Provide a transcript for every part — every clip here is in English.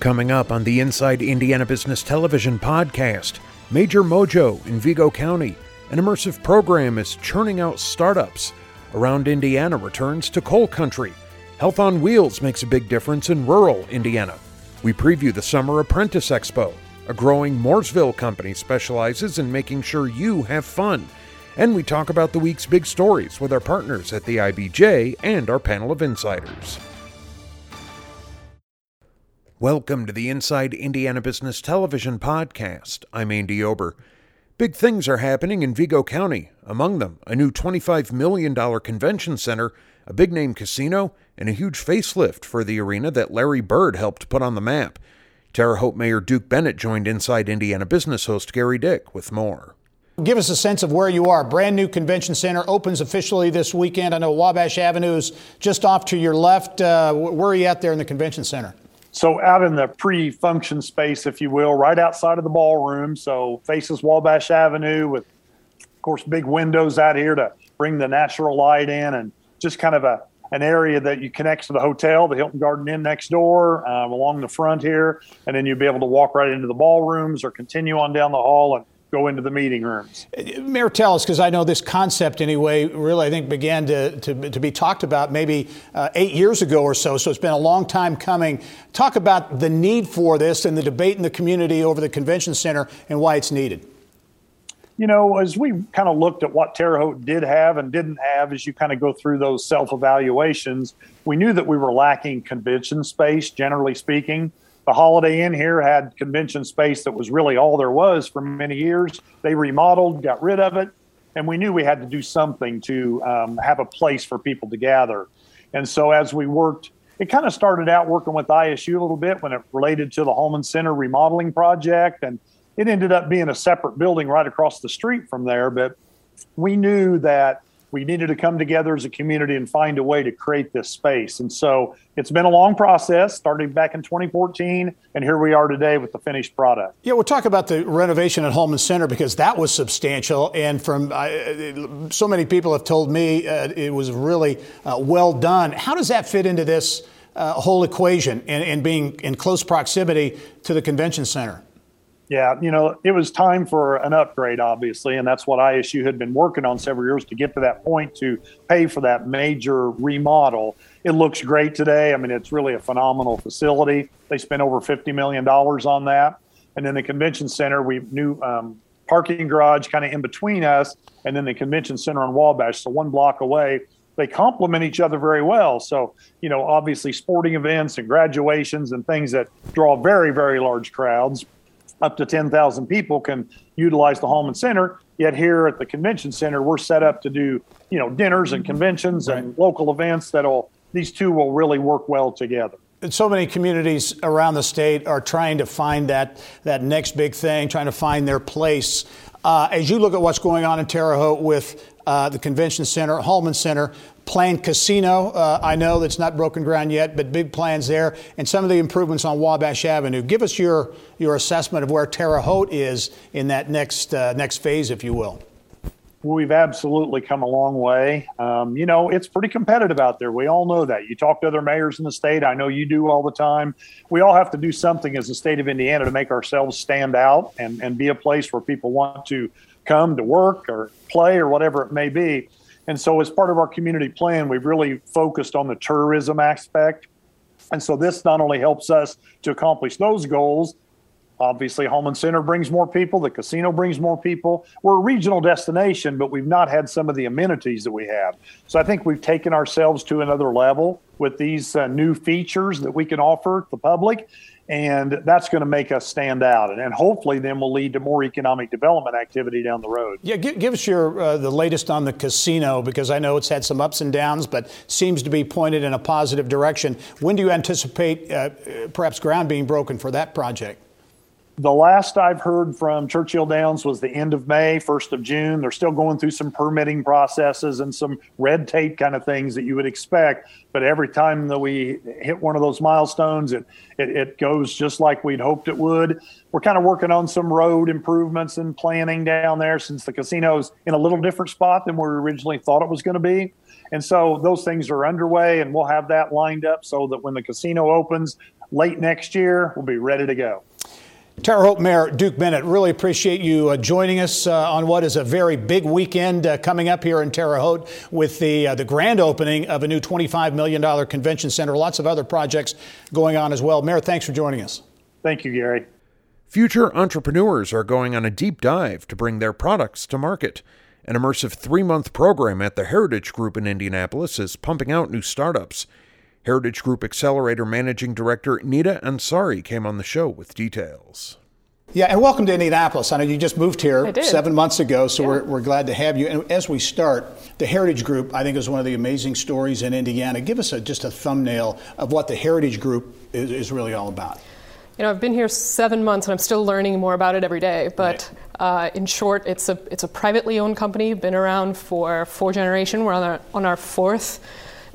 Coming up on the Inside Indiana Business Television podcast, Major Mojo in Vigo County. An immersive program is churning out startups. Around Indiana returns to coal country. Health on Wheels makes a big difference in rural Indiana. We preview the Summer Apprentice Expo. A growing Mooresville company specializes in making sure you have fun. And we talk about the week's big stories with our partners at the IBJ and our panel of insiders. Welcome to the Inside Indiana Business Television podcast. I'm Andy Ober. Big things are happening in Vigo County. Among them, a new $25 million convention center, a big name casino, and a huge facelift for the arena that Larry Bird helped put on the map. Terre Haute Mayor Duke Bennett joined Inside Indiana Business host Gary Dick with more. Give us a sense of where you are. Brand new convention center opens officially this weekend. I know Wabash Avenue is just off to your left. Uh, where are you at there in the convention center? So out in the pre-function space, if you will, right outside of the ballroom. So faces Wabash Avenue with, of course, big windows out here to bring the natural light in, and just kind of a an area that you connect to the hotel, the Hilton Garden Inn next door, um, along the front here, and then you'll be able to walk right into the ballrooms or continue on down the hall and go into the meeting rooms. Mayor, tell us, because I know this concept anyway, really, I think began to, to, to be talked about maybe uh, eight years ago or so, so it's been a long time coming. Talk about the need for this and the debate in the community over the convention center and why it's needed. You know, as we kind of looked at what Terre Haute did have and didn't have, as you kind of go through those self evaluations, we knew that we were lacking convention space, generally speaking. The Holiday Inn here had convention space that was really all there was for many years. They remodeled, got rid of it, and we knew we had to do something to um, have a place for people to gather. And so as we worked, it kind of started out working with ISU a little bit when it related to the Holman Center remodeling project, and it ended up being a separate building right across the street from there. But we knew that we needed to come together as a community and find a way to create this space. And so it's been a long process, starting back in 2014, and here we are today with the finished product. Yeah, we'll talk about the renovation at Holman Center because that was substantial. And from so many people have told me uh, it was really uh, well done. How does that fit into this uh, whole equation and, and being in close proximity to the convention center? Yeah, you know, it was time for an upgrade, obviously, and that's what ISU had been working on several years to get to that point to pay for that major remodel. It looks great today. I mean, it's really a phenomenal facility. They spent over $50 million on that. And then the convention center, we new um, parking garage kind of in between us, and then the convention center on Wabash, so one block away. They complement each other very well. So, you know, obviously sporting events and graduations and things that draw very, very large crowds up to 10,000 people can utilize the Holman Center. Yet here at the convention center, we're set up to do, you know, dinners and conventions right. and local events that'll, these two will really work well together. So many communities around the state are trying to find that, that next big thing, trying to find their place. Uh, as you look at what's going on in Terre Haute with uh, the convention center, Holman Center, planned casino. Uh, I know that's not broken ground yet, but big plans there, and some of the improvements on Wabash Avenue. Give us your your assessment of where Terre Haute is in that next uh, next phase, if you will. We've absolutely come a long way. Um, you know, it's pretty competitive out there. We all know that. You talk to other mayors in the state. I know you do all the time. We all have to do something as the state of Indiana to make ourselves stand out and, and be a place where people want to come to work or play or whatever it may be. And so, as part of our community plan, we've really focused on the tourism aspect. And so, this not only helps us to accomplish those goals, Obviously, Holman Center brings more people. The casino brings more people. We're a regional destination, but we've not had some of the amenities that we have. So I think we've taken ourselves to another level with these uh, new features that we can offer the public and that's going to make us stand out and, and, hopefully then will lead to more economic development activity down the road yeah give, give us your uh, the latest on the casino because i know it's had some ups and downs but seems to be pointed in a positive direction when do you anticipate uh, perhaps ground being broken for that project the last I've heard from Churchill Downs was the end of May, 1st of June. They're still going through some permitting processes and some red tape kind of things that you would expect. But every time that we hit one of those milestones, it, it, it goes just like we'd hoped it would. We're kind of working on some road improvements and planning down there since the casino's in a little different spot than we originally thought it was going to be. And so those things are underway, and we'll have that lined up so that when the casino opens late next year, we'll be ready to go. Terre Haute Mayor Duke Bennett, really appreciate you uh, joining us uh, on what is a very big weekend uh, coming up here in Terre Haute with the uh, the grand opening of a new $25 million convention center. Lots of other projects going on as well. Mayor, thanks for joining us. Thank you, Gary. Future entrepreneurs are going on a deep dive to bring their products to market. An immersive three month program at the Heritage Group in Indianapolis is pumping out new startups. Heritage Group Accelerator Managing Director Nita Ansari came on the show with details. Yeah, and welcome to Indianapolis. I know you just moved here seven months ago, so yeah. we're, we're glad to have you. And as we start, the Heritage Group, I think, is one of the amazing stories in Indiana. Give us a, just a thumbnail of what the Heritage Group is, is, really all about. You know, I've been here seven months, and I'm still learning more about it every day. But right. uh, in short, it's a it's a privately owned company, been around for four generations. We're on our, on our fourth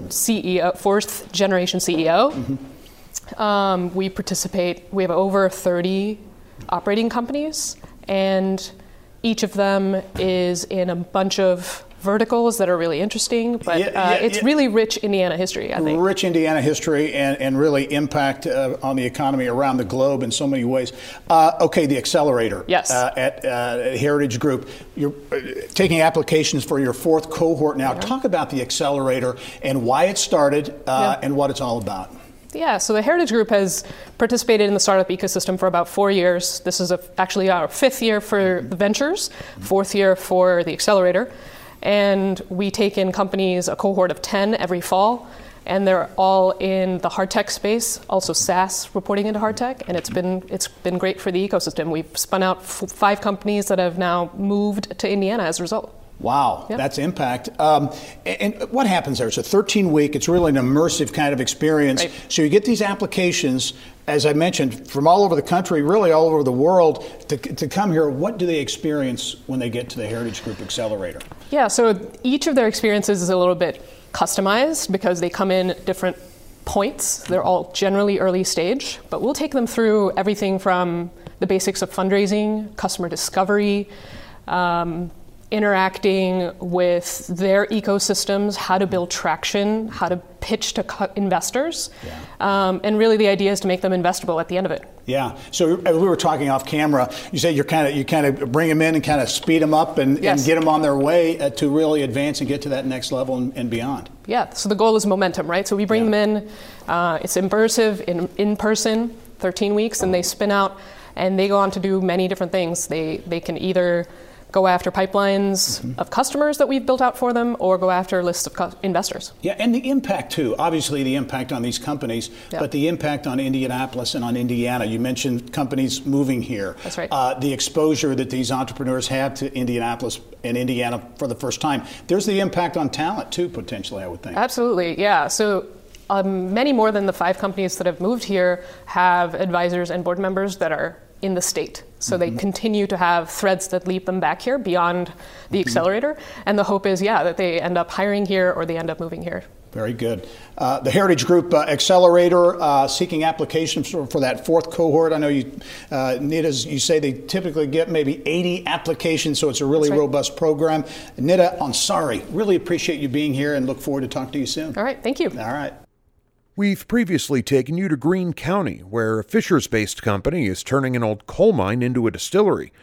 CEO, fourth generation CEO. Mm-hmm. Um, we participate, we have over 30 operating companies, and each of them is in a bunch of verticals that are really interesting, but yeah, uh, it's yeah. really rich Indiana history, I think. Rich Indiana history and, and really impact uh, on the economy around the globe in so many ways. Uh, okay, the accelerator yes. Uh, at uh, Heritage Group. You're uh, taking applications for your fourth cohort now. Talk about the accelerator and why it started and what it's all about. Yeah, so the Heritage Group has participated in the startup ecosystem for about four years. This is a, actually our fifth year for the ventures, fourth year for the accelerator. And we take in companies, a cohort of 10 every fall, and they're all in the hard tech space, also SaaS reporting into hard tech, and it's been it's been great for the ecosystem. We've spun out f- five companies that have now moved to Indiana as a result. Wow, yep. that's impact. Um, and, and, what happens there? It's a 13 week, it's really an immersive kind of experience. Right. So you get these applications, as I mentioned, from all over the country, really all over the world, to, to come here. What do they experience when they get to the Heritage Group Accelerator? Yeah, so each of their experiences is a little bit customized because they come in different points. They're all generally early stage, but we'll take them through everything from the basics of fundraising, customer discovery, um, interacting with their ecosystems, how to build traction, how to pitch to investors, yeah. um, and really the idea is to make them investable at the end of it. Yeah. So we were talking off camera. You say you're kind of you kind of bring them in and kind of speed them up and, yes. and get them on their way uh, to really advance and get to that next level and, and, beyond. Yeah. So the goal is momentum, right? So we bring yeah. them in. Uh, it's immersive, in in person, 13 weeks, and they spin out and they go on to do many different things. They they can either go after pipelines mm-hmm. of customers that we've built out for them or go after lists of co- investors. Yeah, and the impact too. Obviously, the impact on these companies, yeah. but the impact on Indianapolis and on Indiana. You mentioned companies moving here. That's right. Uh, the exposure that these entrepreneurs have to Indianapolis and Indiana for the first time. There's the impact on talent too, potentially, I would think. Absolutely, yeah. So um, many more than the five companies that have moved here have advisors and board members that are in the state. So mm-hmm. they continue to have threads that lead them back here beyond the mm-hmm. accelerator. And the hope is, yeah, that they end up hiring here or they end up moving here. Very good. Uh, the Heritage Group uh, Accelerator uh, seeking applications for, for, that fourth cohort. I know you, uh, Nita, you say they typically get maybe 80 applications, so it's a really right. robust program. Nita Ansari, really appreciate you being here and look forward to talking to you soon. All right, thank you. All right. We've previously taken you to Greene County, where a Fishers based company is turning an old coal mine into a distillery.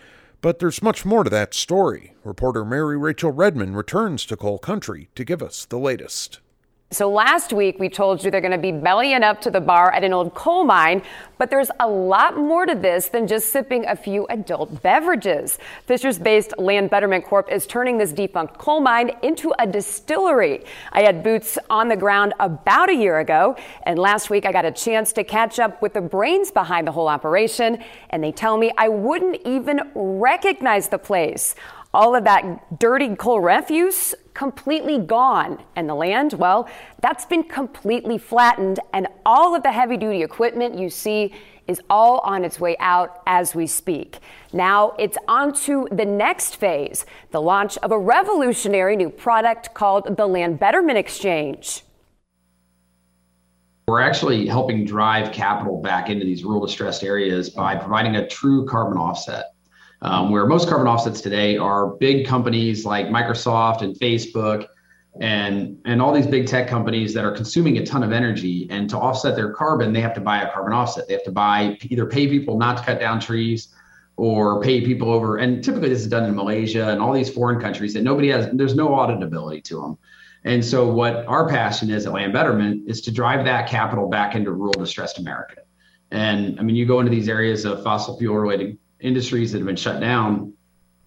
But there's much more to that story. Reporter Mary Rachel Redman returns to coal country to give us the latest. So last week we told you they're going to be bellying up to the bar at an old coal mine, but there's a lot more to this than just sipping a few adult beverages. Fishers based Land Betterment Corp is turning this defunct coal mine into a distillery. I had boots on the ground about a year ago, and last week I got a chance to catch up with the brains behind the whole operation, and they tell me I wouldn't even recognize the place. All of that dirty coal refuse completely gone. And the land, well, that's been completely flattened. And all of the heavy duty equipment you see is all on its way out as we speak. Now it's on to the next phase the launch of a revolutionary new product called the Land Betterment Exchange. We're actually helping drive capital back into these rural distressed areas by providing a true carbon offset. Um, where most carbon offsets today are big companies like Microsoft and Facebook and and all these big tech companies that are consuming a ton of energy. And to offset their carbon they have to buy a carbon offset. They have to buy either pay people not to cut down trees or pay people over and typically this is done in malaysia and all these foreign countries that nobody has there's no auditability to them and so what our passion is at land betterment is to drive that capital back into rural distressed america. And i mean you go into these areas of fossil fuel related industries that have been shut down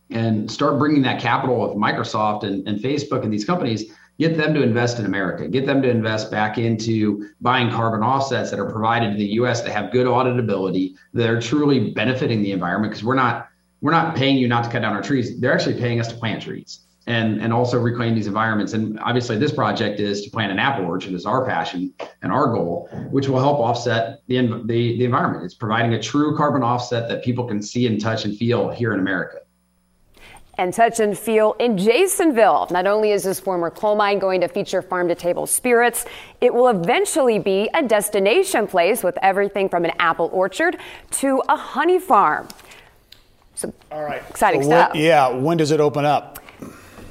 and start bringing that capital of Microsoft and, and Facebook and these companies, get them to invest in America, get them to invest back into buying carbon offsets that are provided to the US that have good auditability, that are truly benefiting the environment because we're not we're not paying you not to cut down our trees. They're actually paying us to plant trees and and also reclaim these environments. And obviously, this project is to plant an apple orchard is our passion and our goal, which will help offset the the, the environment. It's providing a true carbon offset that people can see and touch and feel here in America and touch and feel in Jasonville. Not only is this former coal mine going to feature farm to table spirits, it will eventually be a destination place with everything from an apple orchard to a honey farm. So, all right, exciting so stuff. yeah, when does it open up?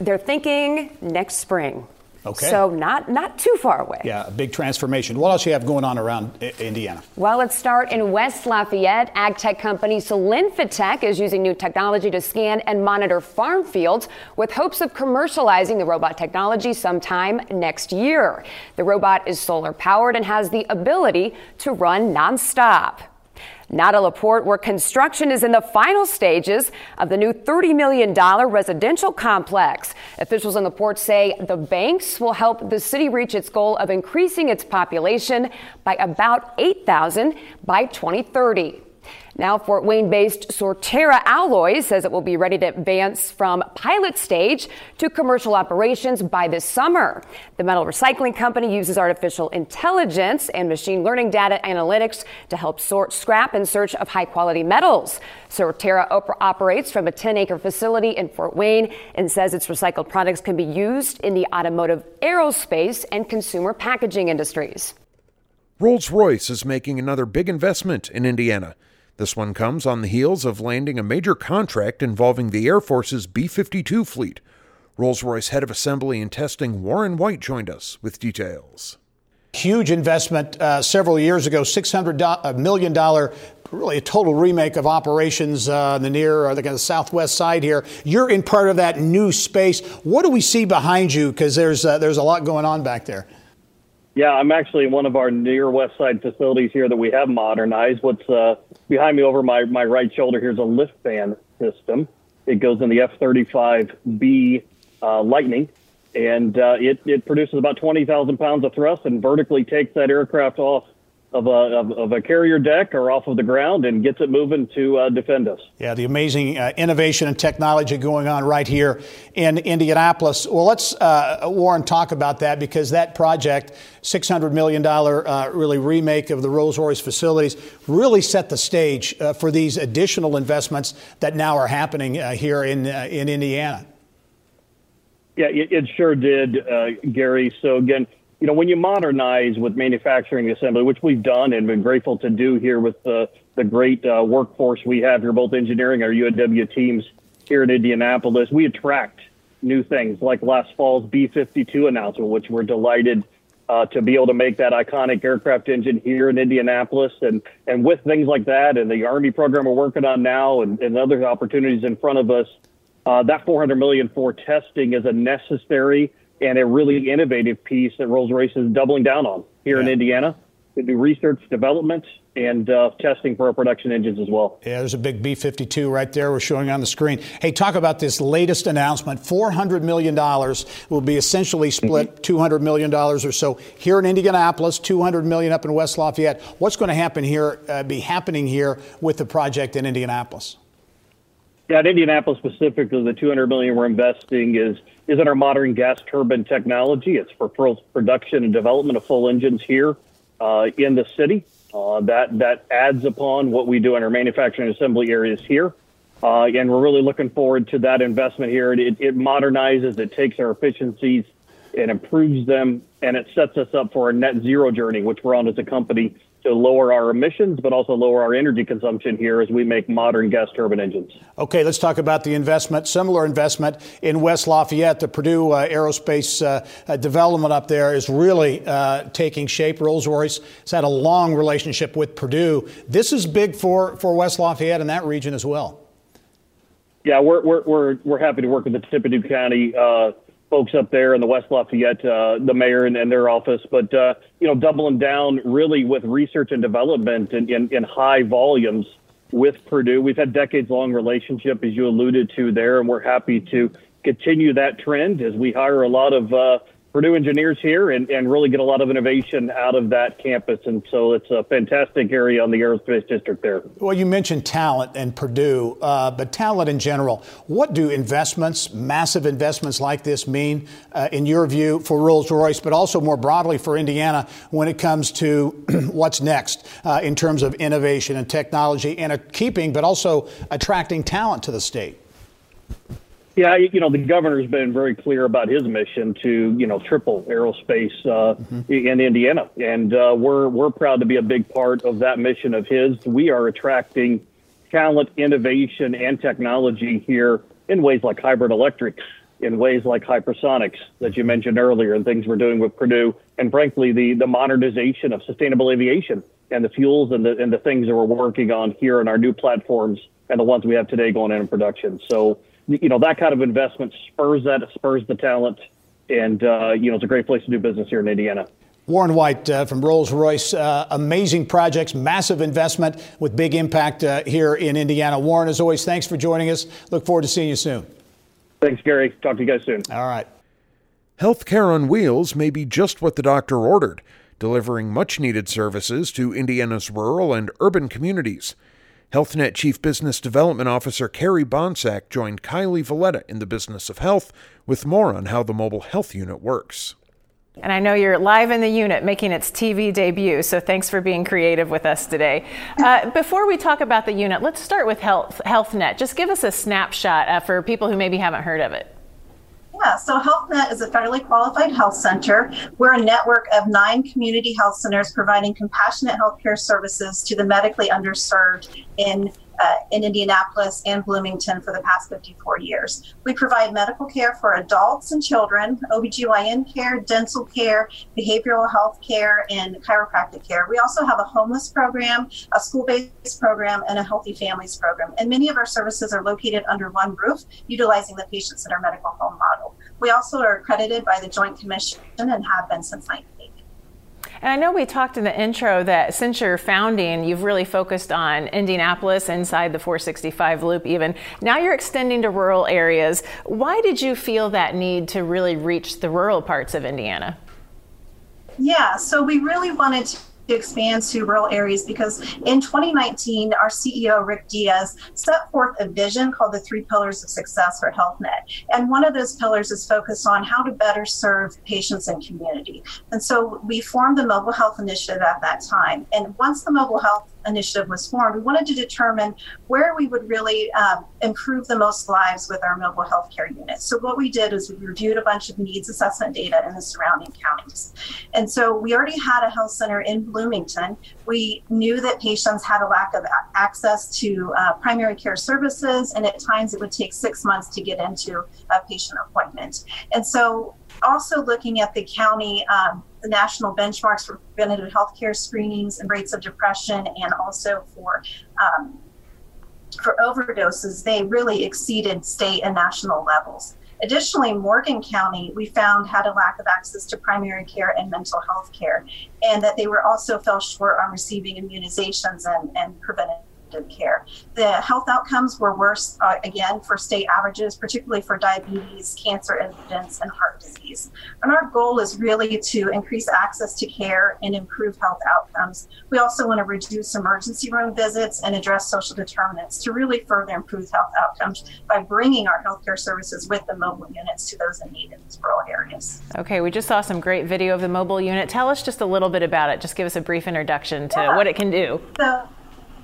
They're thinking next spring. Okay. So not not too far away. Yeah, a big transformation. What else you have going on around I- Indiana? Well, let's start in West Lafayette. Ag tech company Solinftec is using new technology to scan and monitor farm fields with hopes of commercializing the robot technology sometime next year. The robot is solar powered and has the ability to run nonstop. Not LaPorte, where construction is in the final stages of the new $30 million residential complex. Officials in the port say the banks will help the city reach its goal of increasing its population by about 8,000 by 2030. Now, Fort Wayne based Sortera Alloys says it will be ready to advance from pilot stage to commercial operations by this summer. The metal recycling company uses artificial intelligence and machine learning data analytics to help sort scrap in search of high quality metals. Sortera op- operates from a 10 acre facility in Fort Wayne and says its recycled products can be used in the automotive, aerospace, and consumer packaging industries. Rolls Royce is making another big investment in Indiana. This one comes on the heels of landing a major contract involving the Air Force's B 52 fleet. Rolls Royce head of assembly and testing Warren White joined us with details. Huge investment uh, several years ago, $600 million, really a total remake of operations uh, in the near or the, the southwest side here. You're in part of that new space. What do we see behind you? Because there's, uh, there's a lot going on back there. Yeah, I'm actually one of our near west side facilities here that we have modernized. What's uh, behind me over my, my right shoulder here is a lift fan system. It goes in the F-35B uh, Lightning, and uh, it, it produces about 20,000 pounds of thrust and vertically takes that aircraft off of a, of, of, a carrier deck or off of the ground and gets it moving to uh, defend us. Yeah, the amazing uh, innovation and technology going on right here in Indianapolis. Well, let's, uh, Warren, talk about that because that project, $600 million uh, really remake of the Rolls Royce facilities, really set the stage uh, for these additional investments that now are happening uh, here in, in Indiana. Yeah, it, it sure did, Gary. So, again, you know, when you modernize with manufacturing assembly, which we've done and been grateful to do here with the, the great uh, workforce we have here, both engineering, our UAW teams here in Indianapolis, we attract new things like last fall's B 52 announcement, which we're delighted uh, to be able to make that iconic aircraft engine here in Indianapolis. And, and with things like that and the Army program we're working on now and, and other opportunities in front of us, uh, that 400 million for testing is a necessary and a really innovative piece that Rolls Royce is doubling down on here yeah. in Indiana to do research, development, and uh, testing for our production engines as well. Yeah, there's a big B 52 right there we're showing on the screen. Hey, talk about this latest announcement $400 million will be essentially split mm-hmm. $200 million or so here in Indianapolis, 200 million up in West Lafayette. What's going to happen here, uh, be happening here with the project in Indianapolis? Yeah, at Indianapolis specifically, the 200 million we're investing is is in our modern gas turbine technology. It's for production and development of full engines here uh, in the city. Uh, that that adds upon what we do in our manufacturing assembly areas here. Uh, and we're really looking forward to that investment here. It, it modernizes, it takes our efficiencies, it improves them, and it sets us up for a net zero journey, which we're on as a company to lower our emissions, but also lower our energy consumption here as we make modern gas turbine engines. Okay, let's talk about the investment, similar investment in West Lafayette. The Purdue uh, Aerospace uh, uh, development up there is really uh, taking shape. Rolls Royce has had a long relationship with Purdue. This is big for, for West Lafayette and that region as well. Yeah, we're, we're, we're, we're happy to work with the Tippecanoe County uh, folks up there in the West Lafayette, uh, the mayor and, and, their office, but uh, you know, doubling down really with research and development in, in, in high volumes with Purdue. We've had decades-long relationship, as you alluded to there, and we're happy to continue that trend as we hire a lot of uh, Purdue engineers here and, and really get a lot of innovation out of that campus. And so it's a fantastic area on the aerospace district there. Well, you mentioned talent and Purdue, uh, but talent in general. What do investments, massive investments like this, mean, uh, in your view, for Rolls Royce, but also more broadly for Indiana when it comes to what's next uh, in terms of innovation and technology and keeping, but also attracting talent to the state? Yeah, you know, the governor's been very clear about his mission to, you know, triple aerospace uh, mm-hmm. in Indiana, and uh, we're we're proud to be a big part of that mission of his. We are attracting talent, innovation, and technology here in ways like hybrid electrics, in ways like hypersonics that you mentioned earlier, and things we're doing with Purdue, and frankly, the the modernization of sustainable aviation and the fuels and the and the things that we're working on here in our new platforms and the ones we have today going into production. So you know that kind of investment spurs that spurs the talent, and uh, you know it's a great place to do business here in Indiana. Warren White uh, from Rolls Royce, uh, amazing projects, massive investment with big impact uh, here in Indiana. Warren, as always, thanks for joining us. Look forward to seeing you soon. Thanks, Gary. Talk to you guys soon. All right. Healthcare on wheels may be just what the doctor ordered, delivering much needed services to Indiana's rural and urban communities. HealthNet Chief Business Development Officer Carrie Bonsack joined Kylie Veleta in the business of health with more on how the mobile health unit works. And I know you're live in the unit making its TV debut, so thanks for being creative with us today. Uh, before we talk about the unit, let's start with Health, HealthNet. Just give us a snapshot uh, for people who maybe haven't heard of it. Yeah, so HealthNet is a federally qualified health center. We're a network of nine community health centers providing compassionate healthcare services to the medically underserved in uh, in Indianapolis and Bloomington for the past 54 years. We provide medical care for adults and children, OBGYN care, dental care, behavioral health care, and chiropractic care. We also have a homeless program, a school based program, and a healthy families program. And many of our services are located under one roof, utilizing the patient centered medical home model. We also are accredited by the Joint Commission and have been since 1980. And I know we talked in the intro that since your founding, you've really focused on Indianapolis inside the 465 loop, even. Now you're extending to rural areas. Why did you feel that need to really reach the rural parts of Indiana? Yeah, so we really wanted to to expand to rural areas because in 2019, our CEO, Rick Diaz, set forth a vision called the Three Pillars of Success for HealthNet. And one of those pillars is focused on how to better serve patients and community. And so we formed the Mobile Health Initiative at that time. And once the Mobile Health initiative was formed, we wanted to determine where we would really um, improve the most lives with our mobile health care units. So, what we did is we reviewed a bunch of needs assessment data in the surrounding counties. And so, we already had a health center in Bloomington. We knew that patients had a lack of access to uh, primary care services, and at times it would take six months to get into a patient appointment. And so, also looking at the county um, the national benchmarks for preventative health care screenings and rates of depression and also for um, for overdoses, they really exceeded state and national levels. Additionally, Morgan County, we found had a lack of access to primary care and mental health care, and that they were also fell short on receiving immunizations and, and preventative preventative care. The health outcomes were worse, uh, again, for state averages, particularly for diabetes, cancer incidence, and heart disease. And our goal is really to increase access to care and improve health outcomes. We also want to reduce emergency room visits and address social determinants to really further improve health outcomes by bringing our healthcare services with the mobile units to those in need in these rural areas. Okay, we just saw some great video of the mobile unit. Tell us just a little bit about it. Just give us a brief introduction to yeah. what it can do. So,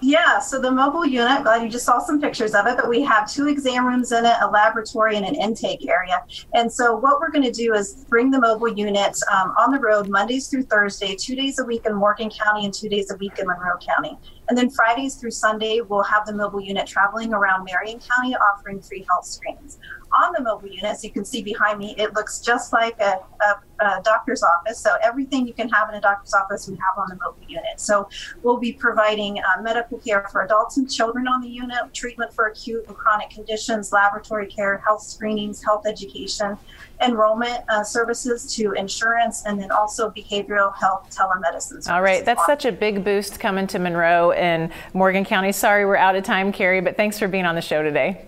yeah, so the mobile unit, glad you just saw some pictures of it, but we have two exam rooms in it, a laboratory, and an intake area. And so, what we're going to do is bring the mobile units um, on the road Mondays through Thursday, two days a week in Morgan County and two days a week in Monroe County. And then Fridays through Sunday, we'll have the mobile unit traveling around Marion County offering free health screenings on the mobile unit, as you can see behind me, it looks just like a, a, a, doctor's office. So everything you can have in a doctor's office, we have on the mobile unit. So we'll be providing uh, medical care for adults and children on the unit, treatment for acute and chronic conditions, laboratory care, health screenings, health education, enrollment uh, services to insurance, and then also behavioral health telemedicine. All right, that's such a big boost coming to Monroe and Morgan County. Sorry, we're out of time, Carrie, but thanks for being on the show today.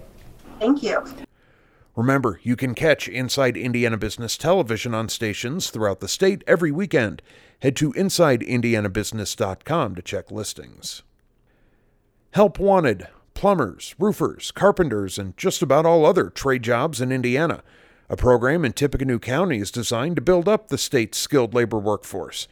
Thank you. Remember, you can catch Inside Indiana Business Television on stations throughout the state every weekend. Head to InsideIndianaBusiness.com to check listings. Help wanted plumbers, roofers, carpenters, and just about all other trade jobs in Indiana. A program in Tippecanoe County is designed to build up the state's skilled labor workforce.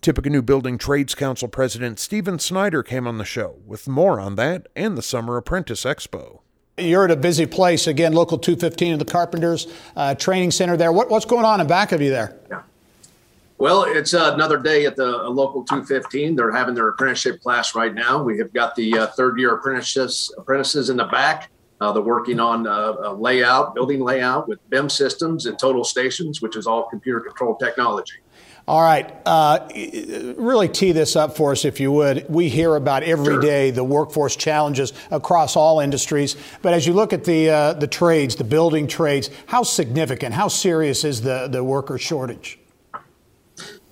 Tippecanoe Building Trades Council President Stephen Snyder came on the show with more on that and the Summer Apprentice Expo. You're at a busy place again, local 215 of the Carpenters uh, Training Center. There, what, what's going on in back of you there? Yeah. Well, it's uh, another day at the uh, local 215. They're having their apprenticeship class right now. We have got the uh, third year apprentices apprentices in the back. Uh, they're working on uh, layout, building layout with BIM systems and total stations, which is all computer controlled technology. All right. Uh, really tee this up for us, if you would. We hear about every sure. day the workforce challenges across all industries. But as you look at the, uh, the trades, the building trades, how significant, how serious is the, the worker shortage?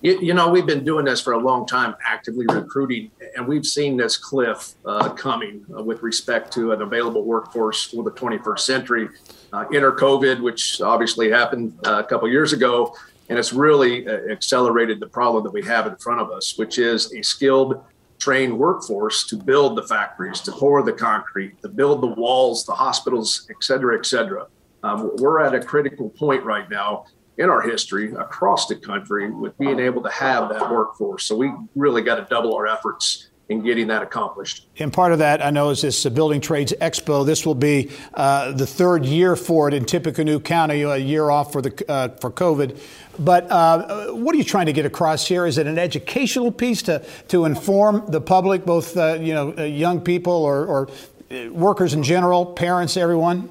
You, you know, we've been doing this for a long time, actively recruiting, and we've seen this cliff uh, coming uh, with respect to an available workforce for the 21st century. Uh, enter COVID, which obviously happened uh, a couple years ago and it's really uh, accelerated the problem that we have in front of us, which is a skilled, trained workforce to build the factories, to pour the concrete, to build the walls, the hospitals, et cetera, et cetera. Um, we're at a critical point right now in our history across the country with being able to have that workforce. So we really got to double our efforts in getting that accomplished. And part of that, I know, is this Building Trades Expo. This will be uh, the third year for it in Tippecanoe County, a year off for the uh, for COVID. But uh, what are you trying to get across here? Is it an educational piece to to inform the public, both uh, you know uh, young people or, or uh, workers in general, parents, everyone?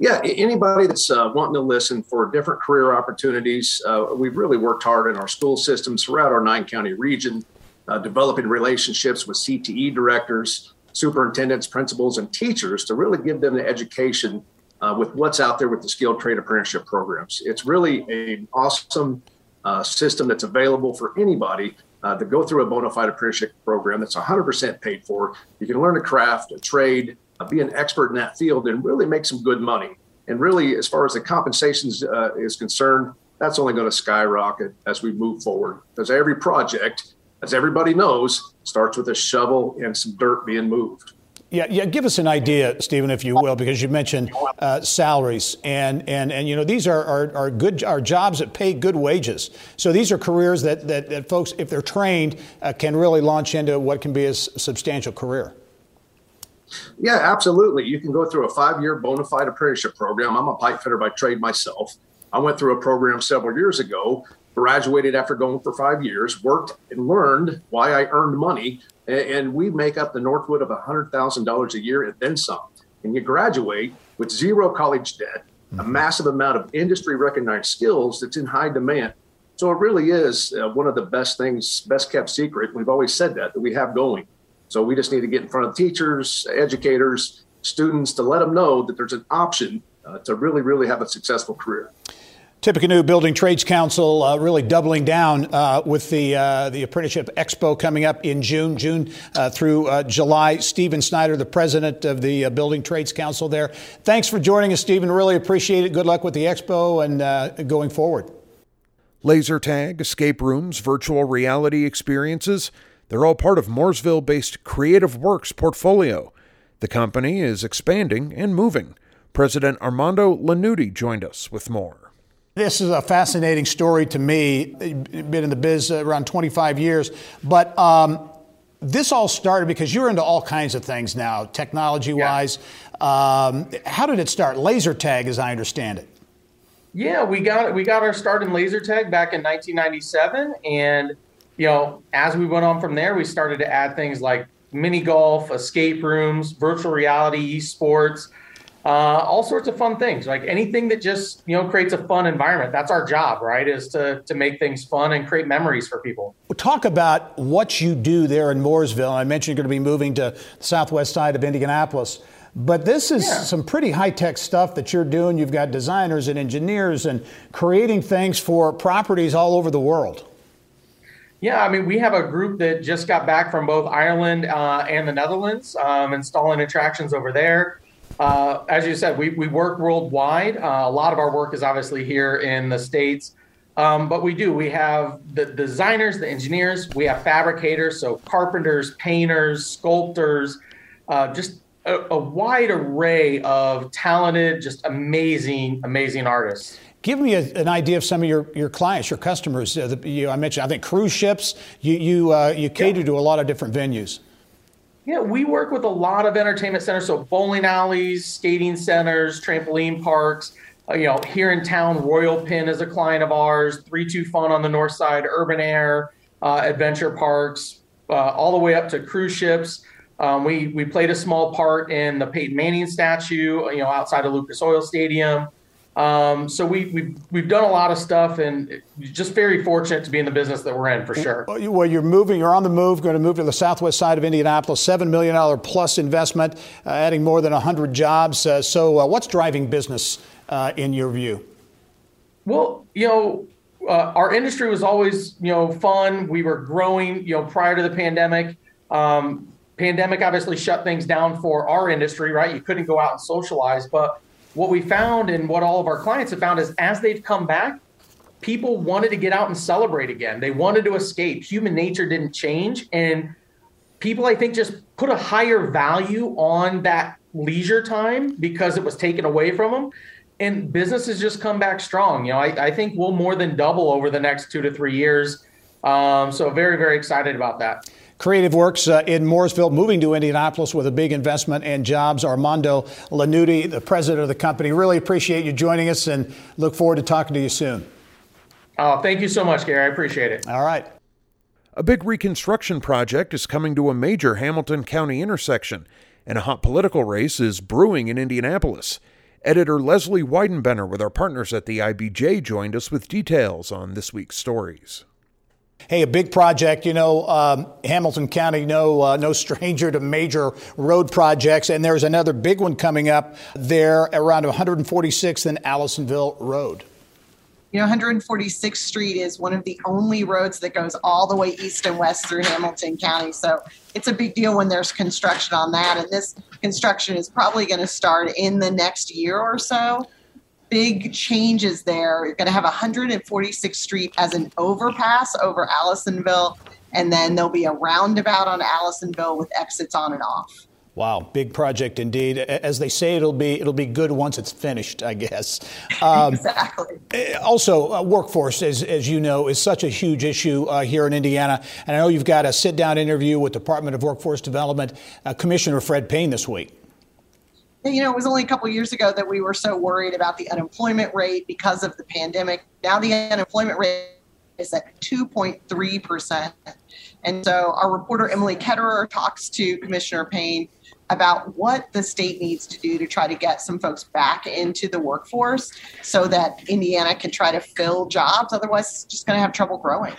Yeah, anybody that's uh, wanting to listen for different career opportunities, uh, we've really worked hard in our school systems throughout our nine county region uh, developing relationships with CTE directors, superintendents, principals, and teachers to really give them the education uh, with what's out there with the skilled trade apprenticeship programs. It's really an awesome uh, system that's available for anybody uh, to go through a bona fide apprenticeship program that's 100% paid for. You can learn a craft, a trade, uh, be an expert in that field, and really make some good money. And really, as far as the compensation uh, is concerned, that's only going to skyrocket as we move forward because every project as everybody knows, starts with a shovel and some dirt being moved. Yeah, yeah. Give us an idea, Stephen, if you will, because you mentioned uh, salaries, and and and you know these are, are are good are jobs that pay good wages. So these are careers that that, that folks, if they're trained, uh, can really launch into what can be a substantial career. Yeah, absolutely. You can go through a five-year bona fide apprenticeship program. I'm a pipe fitter by trade myself. I went through a program several years ago graduated after going for five years, worked and learned why I earned money. And we make up the Northwood of $100,000 a year and then some. And you graduate with zero college debt, a mm-hmm. massive amount of industry recognized skills that's in high demand. So it really is uh, one of the best things, best kept secret. We've always said that, that we have going. So we just need to get in front of teachers, educators, students to let them know that there's an option uh, to really, really have a successful career. Tippecanoe Building Trades Council uh, really doubling down uh, with the uh, the apprenticeship expo coming up in June, June uh, through uh, July. Stephen Snyder, the president of the uh, Building Trades Council, there. Thanks for joining us, Stephen. Really appreciate it. Good luck with the expo and going forward. Laser tag, escape rooms, virtual reality experiences. They're all part of Mooresville based Creative Works portfolio. The company is expanding and moving. President Armando Lanuti joined us with more. This is a fascinating story to me. Been in the biz around 25 years, but um, this all started because you're into all kinds of things now, technology wise. Yeah. Um, how did it start? Laser tag, as I understand it. Yeah, we got we got our start in laser tag back in 1997, and you know, as we went on from there, we started to add things like mini golf, escape rooms, virtual reality, esports uh, all sorts of fun things. Like anything that just you know creates a fun environment. That's our job right is to to make things fun and create memories for people. Talk about what you do there in mooresville. I mentioned you're going to be moving to the southwest side of indianapolis. But this is yeah. some pretty high-tech stuff that you're doing. You've got designers and engineers and creating things for properties all over the world. Yeah, I mean, we have a group that just got back from both Ireland uh, and the Netherlands, um, installing attractions over there. Uh, as you said, we, we work worldwide. Uh, a lot of our work is obviously here in the States. Um, but we do. We have the designers, the engineers, we have fabricators, so carpenters, painters, sculptors, uh, just a, a, wide array of talented, just amazing, amazing artists. Give me a, an idea of some of your, your clients, your customers. Uh, the, you, I mentioned, I think cruise ships. You you uh, you cater yeah. to a lot of different venues. Yeah, we work with a lot of entertainment centers, so bowling alleys, skating centers, trampoline parks. Uh, you know, here in town, Royal Pin is a client of ours. Three Two Fun on the north side, Urban Air, uh, adventure parks, uh, all the way up to cruise ships. Um, we we played a small part in the Peyton Manning statue, you know, outside of Lucas Oil Stadium. Um, so we, we've, we've done a lot of stuff and just very fortunate to be in the business that we're in for sure. Well, you're moving, you're on the move, going to move to the southwest side of Indianapolis, $7 million plus investment, uh, adding more than 100 jobs. Uh, so uh, what's driving business uh, in your view? Well, you know, uh, our industry was always, you know, fun. We were growing, you know, prior to the pandemic. Um, pandemic obviously shut things down for our industry, right? You couldn't go out and socialize, but what we found and what all of our clients have found is as they've come back, people wanted to get out and celebrate again. They wanted to escape. Human nature didn't change. And people, I think, just put a higher value on that leisure time because it was taken away from them. And business has just come back strong. You know, I, I think we'll more than double over the next two to three years. Um, so, very, very excited about that. Creative Works uh, in Mooresville, moving to Indianapolis with a big investment and jobs. Armando Lanuti, the president of the company. Really appreciate you joining us and look forward to talking to you soon. Oh, thank you so much, Gary. I appreciate it. All right. A big reconstruction project is coming to a major Hamilton County intersection, and a hot political race is brewing in Indianapolis. Editor Lesley Weidenbener with our partners at the IBJ joined us with details on this week's stories. Hey, a big project. You know, um, Hamilton County, no, uh, no stranger to major road projects, and there's another big one coming up there around 146th and Allisonville Road. You know, 146th Street is one of the only roads that goes all the way east and west through Hamilton County. So it's a big deal when there's construction on that. And this construction is probably going to start in the next year or so big changes there. You're going to have 146th Street as an overpass over Allisonville, and then there'll be a roundabout on Allisonville with exits on and off. Wow, big project indeed. As they say, it'll be it'll be good once it's finished, I guess. Um, exactly. Eh, also, uh, workforce, as as you know, is such a huge issue uh, here in Indiana, and I know you've got a sit down interview with Department of Workforce Development uh, Commissioner Fred Payne this week you know, it was only a couple years ago that we were so worried about the unemployment rate because of the pandemic. Now the unemployment rate is at 2.3%. And so our reporter Emily Ketterer talks to Commissioner Payne about what the state needs to do to try to get some folks back into the workforce so that Indiana can try to fill jobs. Otherwise, it's just going to have trouble growing.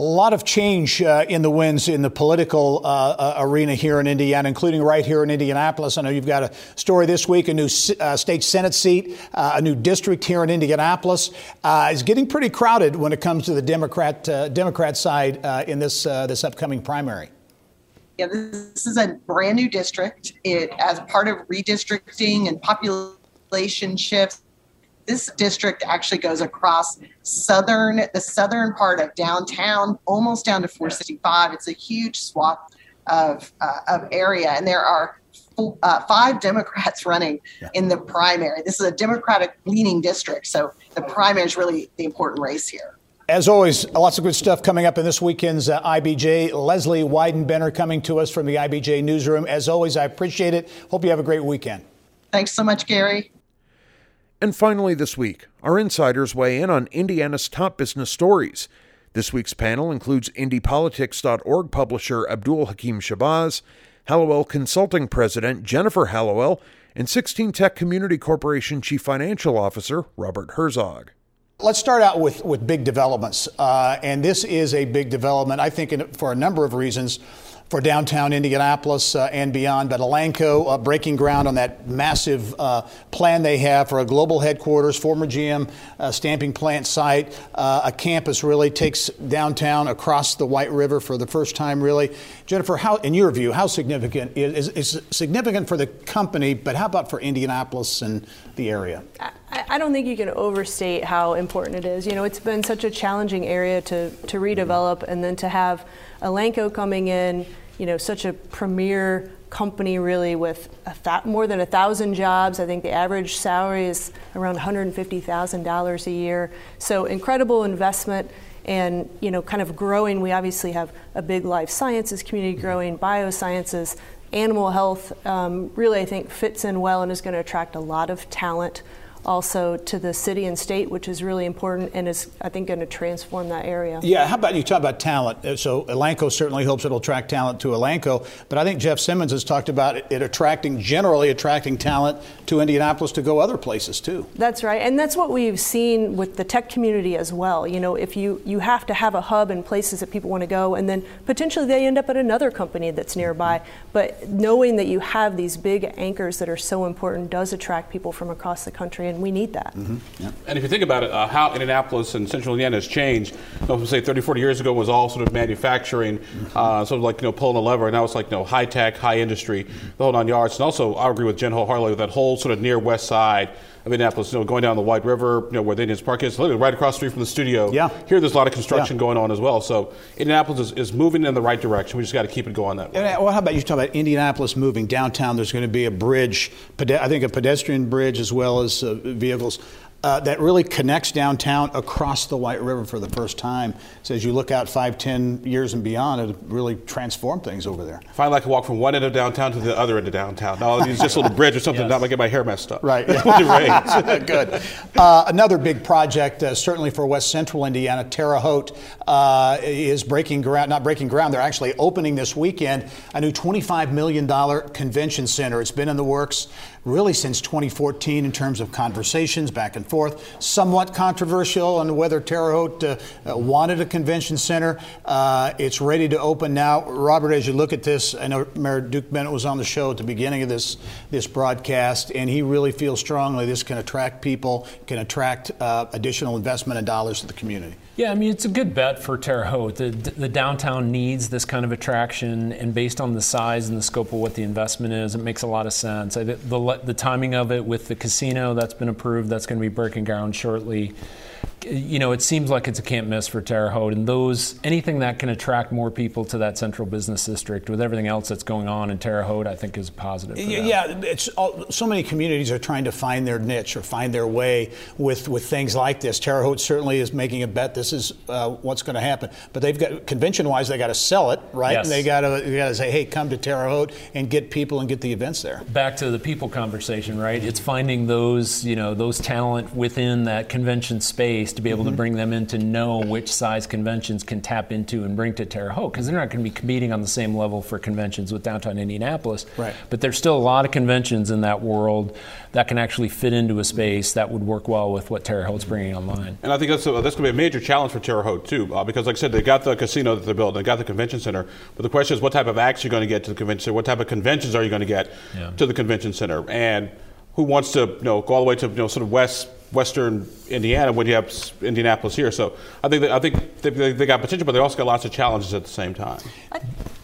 A lot of change uh, in the winds in the political uh, uh, arena here in Indiana, including right here in Indianapolis. I know you've got a story this week, a new uh, state Senate seat, uh, a new district here in Indianapolis. Uh, is getting pretty crowded when it comes to the Democrat Democrat side in this this upcoming primary. Yeah, this is a brand new district. It, as part of redistricting and population shifts, this district actually goes across southern the southern part of downtown, almost down to 465. It's a huge swath of uh, of area, and there are uh, five Democrats running yeah. in the primary. This is a Democratic leaning district, so the primary is really the important race here. As always, lots of good stuff coming up in this weekend's uh, IBJ. Lesley Weidenbener coming to us from the IBJ newsroom. As always, I appreciate it. Hope you have a great weekend. Thanks so much, Gary. And finally, this week, our insiders weigh in on Indiana's top business stories. This week's panel includes IndyPolitics.org publisher Abdul Hakim Shabazz, Hallowell Consulting President Jennifer Hallowell, and 16 Tech Community Corporation Chief Financial Officer Robert Herzog. Let's start out with, with big developments. Uh, and this is a big development, I think, in, for a number of reasons for downtown Indianapolis uh, and beyond. But Elanco uh, breaking ground on that massive uh, plan they have for a global headquarters, former GM uh, stamping plant site, uh, a campus really takes downtown across the White River for the first time, really. Jennifer, how, in your view, how significant is, is significant for the company, but how about for Indianapolis and the area? I, I don't think you can overstate how important it is. You know, it's been such a challenging area to, to redevelop and then to have Elanco coming in, you know, such a premier company really with th- more than a thousand jobs. I think the average salary is around $150,000 a year. So incredible investment and you know kind of growing. We obviously have a big life sciences community growing, biosciences, animal health. Um, really, I think fits in well and is going to attract a lot of talent also to the city and state, which is really important and is, I think, going to transform that area. Yeah, how about you talk about talent? Uh, so Elanco certainly hopes it'll attract talent to Elanco, but I think Jeff Simmons has talked about it, it attracting, generally attracting talent to Indianapolis to go other places too. That's right, and that's what we've seen with the tech community as well. You know, if you, you have to have a hub and places that people want to go, and then potentially they end up at another company that's nearby, but knowing that you have these big anchors that are so important does attract people from across the country and we need that. Mm-hmm. Yeah. And if you think about it, uh, how Indianapolis and Central Indiana has changed. You know, say 30, 40 years ago was all sort of manufacturing, mm-hmm. uh, sort of like you know pulling a lever. And now it's like you know high tech, high industry, the whole nine yards. And also, I agree with Jen wholeheartedly with that whole sort of near west side of Indianapolis, you know, going down the White River, you know, where the Indians Park is, literally right across the street from the studio. Yeah. Here, there's a lot of construction yeah. going on as well. So Indianapolis is, is moving in the right direction. We just got to keep it going that way. And, well, how about you talk about Indianapolis moving downtown? There's going to be a bridge, I think a pedestrian bridge as well as uh, vehicles uh, that really connects downtown across the White River for the first time. So as you look out five, ten years and beyond, it'll really transform things over there. If I like to walk from one end of downtown to the other end of downtown, now it's just a little bridge or something, yes. not get my hair messed up. Right. Good. Uh, another big project, uh, certainly for West Central Indiana, Terre Haute uh, is breaking ground. Not breaking ground. They're actually opening this weekend a new $25 million convention center. It's been in the works really since 2014 in terms of conversations back and forth. Somewhat controversial on whether Terre Haute uh, uh, wanted a convention center. Uh, it's ready to open now. Robert, as you look at this, I know Mayor Duke Bennett was on the show at the beginning of this this broadcast, and he really feels strongly this can attract people, can attract uh, additional investment and dollars to the community. Yeah, I mean, it's a good bet for Terre Haute. The, the downtown needs this kind of attraction, and based on the size and the scope of what the investment is, it makes a lot of sense. I, the, the timing of it with the casino that's been approved, that's going to be breaking ground shortly you know, it seems like it's a can't miss for Terre Haute, and those anything that can attract more people to that central business district with everything else that's going on in Terre Haute, I think is positive. yeah, it's all, so many communities are trying to find their niche or find their way with with things like this. Terre Haute certainly is making a bet. This is uh, what's going to happen, but they've got convention wise, they got to sell it, right? Yes. And they got to got to say, hey, come to Terre Haute and get people and get the events there. Back to the people conversation, right? It's finding those you know those talent within that convention space space to be able Mhm. to bring them in to know which size conventions can tap into and bring to Terre Haute because they're not going to be competing on the same level for conventions with downtown Indianapolis. Right. But there's still a lot of conventions in that world that can actually fit into a space that would work well with what Terre Haute's bringing online. And I think that's, that's going to be a major challenge for Terre Haute, too, uh, because, like I said, they got the casino that they're building, they got the convention center. But the question is, what type of acts are you're going to get to the convention center? What type of conventions are you going to get Yeah. to the convention center? And who wants to you know, go all the way to you know, sort of west western Indiana when you have Indianapolis here? So I think that, I think they, they, they got potential, but they also got lots of challenges at the same time.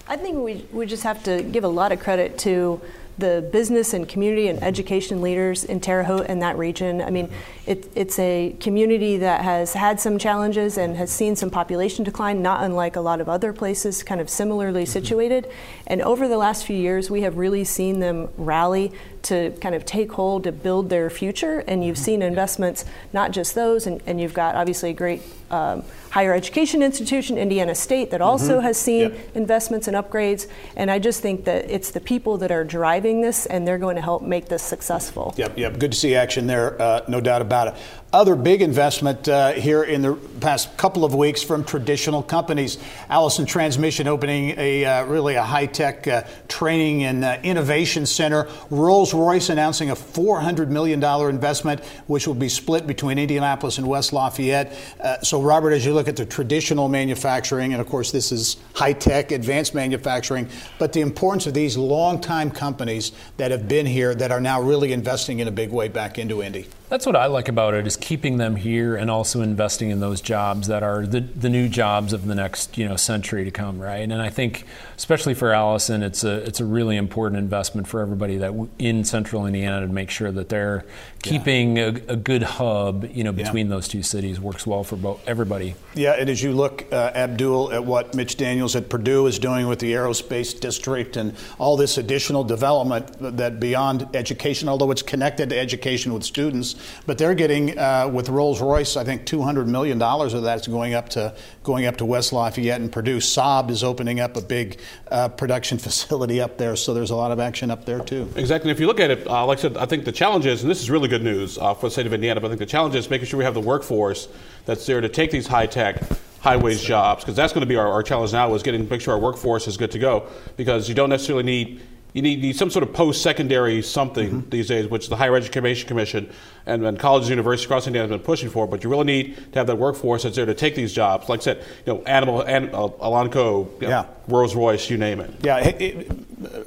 I think we, we just have to give a lot of credit to the business and community and education leaders in Terre Haute and that region. I mean, it, it's a community that has had some challenges and has seen some population decline, not unlike a lot of other places kind of similarly mm-hmm. situated. And over the last few years, we have really seen them rally to kind of take hold to build their future. And you've seen investments, not just those, and, and you've got obviously a great um, higher education institution, Indiana State, that also Mhm. has seen Yep. investments and upgrades. And I just think that it's the people that are driving this, and they're going to help make this successful. Yep, yep. Good to see action there, uh, no doubt about it. Other big investment uh, here in the past couple of weeks from traditional companies. Allison Transmission opening a uh, really a high tech uh, training and uh, innovation center. Rolls Royce announcing a $400 million investment, which will be split between Indianapolis and West Lafayette. Uh, so, Robert, as you look at the traditional manufacturing, and of course, this is high tech, advanced manufacturing, but the importance of these long-time companies that have been here that are now really investing in a big way back into Indy. That's what I like about it is keeping them here and also investing in those jobs that are the, the new jobs of the next you know century to come, right? And I think especially for Allison, it's a it's a really important investment for everybody that w- in Central Indiana to make sure that they're keeping a, a good hub you know Yeah. between those two cities works well for both everybody. Yeah, and as you look, uh, Abdul, at what Mitch Daniels at Purdue is doing with the aerospace district and all this additional development that beyond education, although it's connected to education with students, but they're getting uh, with Rolls Royce, I think 200 million dollars of that's going up to going up to West Lafayette and Purdue. Saab is opening up a big uh, production facility up there, so there's a lot of action up there too. Exactly. If you look at it, uh, like I said, I think the challenge is, and this is really good news uh, for the state of Indiana, but I think the challenge is making sure we have the workforce that's there to take these high tech, high wage jobs, because that's going to be our, our challenge now is getting to make sure our workforce is good to go, because you don't necessarily need. You need, need some sort of post-secondary something these days, which the Higher Education Commission and, and colleges and universities across Indiana have been pushing for. But you really need to have that workforce that's there to take these jobs. Like I said, you know, Animal, and, uh, Elanco, you know, Yeah. Rolls Royce, you name it. Yeah, it, it,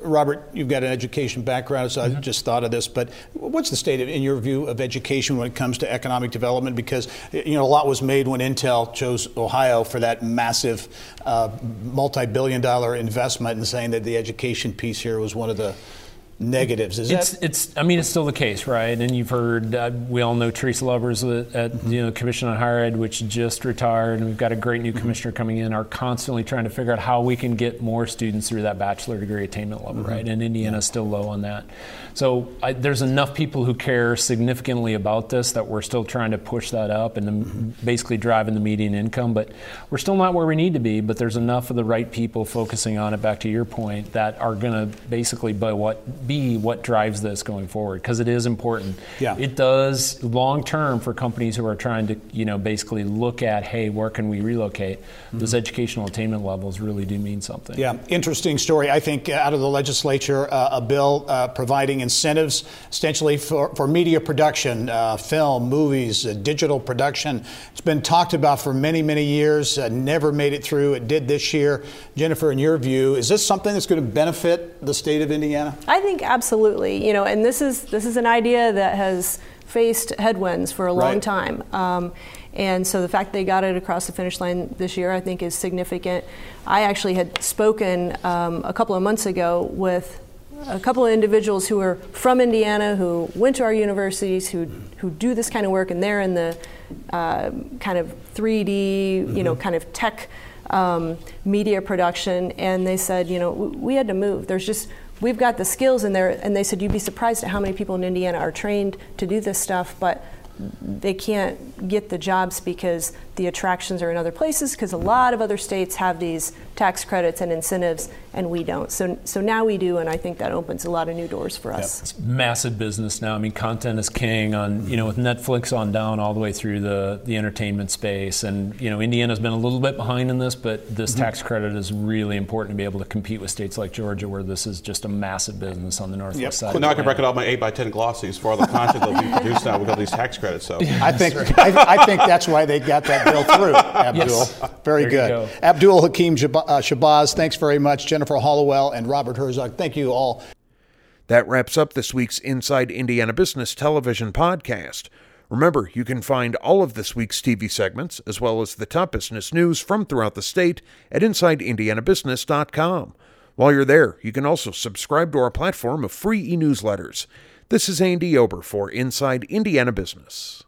Robert, you've got an education background, so I just thought of this. But what's the state, of, in your view, of education when it comes to economic development? Because you know a lot was made when Intel chose Ohio for that massive, uh, multi-billion-dollar investment, and saying that the education piece here was one of the negatives. Is it's, that? it's, I mean, it's still the case, right? And you've heard, uh, we all know Teresa Lubbers at, at Mm-hmm. you know Commission on Higher Ed, which just retired, and we've got a great new Mm-hmm. commissioner coming in. Are constantly trying to figure out how we can get more students through that bachelor degree attainment level, Mm-hmm. right? And Indiana's still low on that. So I, there's enough people who care significantly about this that we're still trying to push that up and then Mm-hmm. basically driving the median income. But we're still not where we need to be. But there's enough of the right people focusing on it. Back to your point, that are going to basically by what be what drives this going forward because it is important. Yeah. It does long term for companies who are trying to you know basically look at hey where can we relocate. Those educational attainment levels really do mean something. Yeah, interesting story. I think uh, out of the legislature, uh, a bill uh, providing incentives essentially for, for media production, uh, film, movies, uh, digital production. It's been talked about for many, many years, uh, never made it through. It did this year. Jennifer, in your view, is this something that's going to benefit the state of Indiana? I think absolutely. You know, and this is this is an idea that has faced headwinds for a long Right. time. Um, and so the fact they got it across the finish line this year, I think, is significant. I actually had spoken um, a couple of months ago with a couple of individuals who are from Indiana, who went to our universities, who who do this kind of work, and they're in the uh, kind of 3D, you know, kind of tech um, media production. And they said, you know, we had to move. There's just we've got the skills in there, and they said you'd be surprised at how many people in Indiana are trained to do this stuff, but they can't get the jobs because the attractions are in other places because a lot of other states have these tax credits and incentives and we don't. So so now we do and I think that opens a lot of new doors for us. It's massive business now. I mean content is king on you know with Netflix on down all the way through the the entertainment space and you know Indiana's been a little bit behind in this but this mm-hmm. tax credit is really important to be able to compete with states like Georgia where this is just a massive business on the northwest yep. side. So now I can record all my 8 by 10 glossies for all the content that will be produced now with all these tax credits. So I think I, I, think that's why they got that bill through, Abdul. Yes. Very there good. Go. Abdul Hakim uh, Shabazz, thanks very much. Jennifer Hallowell and Robert Herzog, thank you all. That wraps up this week's Inside Indiana Business Television podcast. Remember, you can find all of this week's TV segments, as well as the top business news from throughout the state, at InsideIndianaBusiness.com. While you're there, you can also subscribe to our platform of free e newsletters. This is Andy Ober for Inside Indiana Business.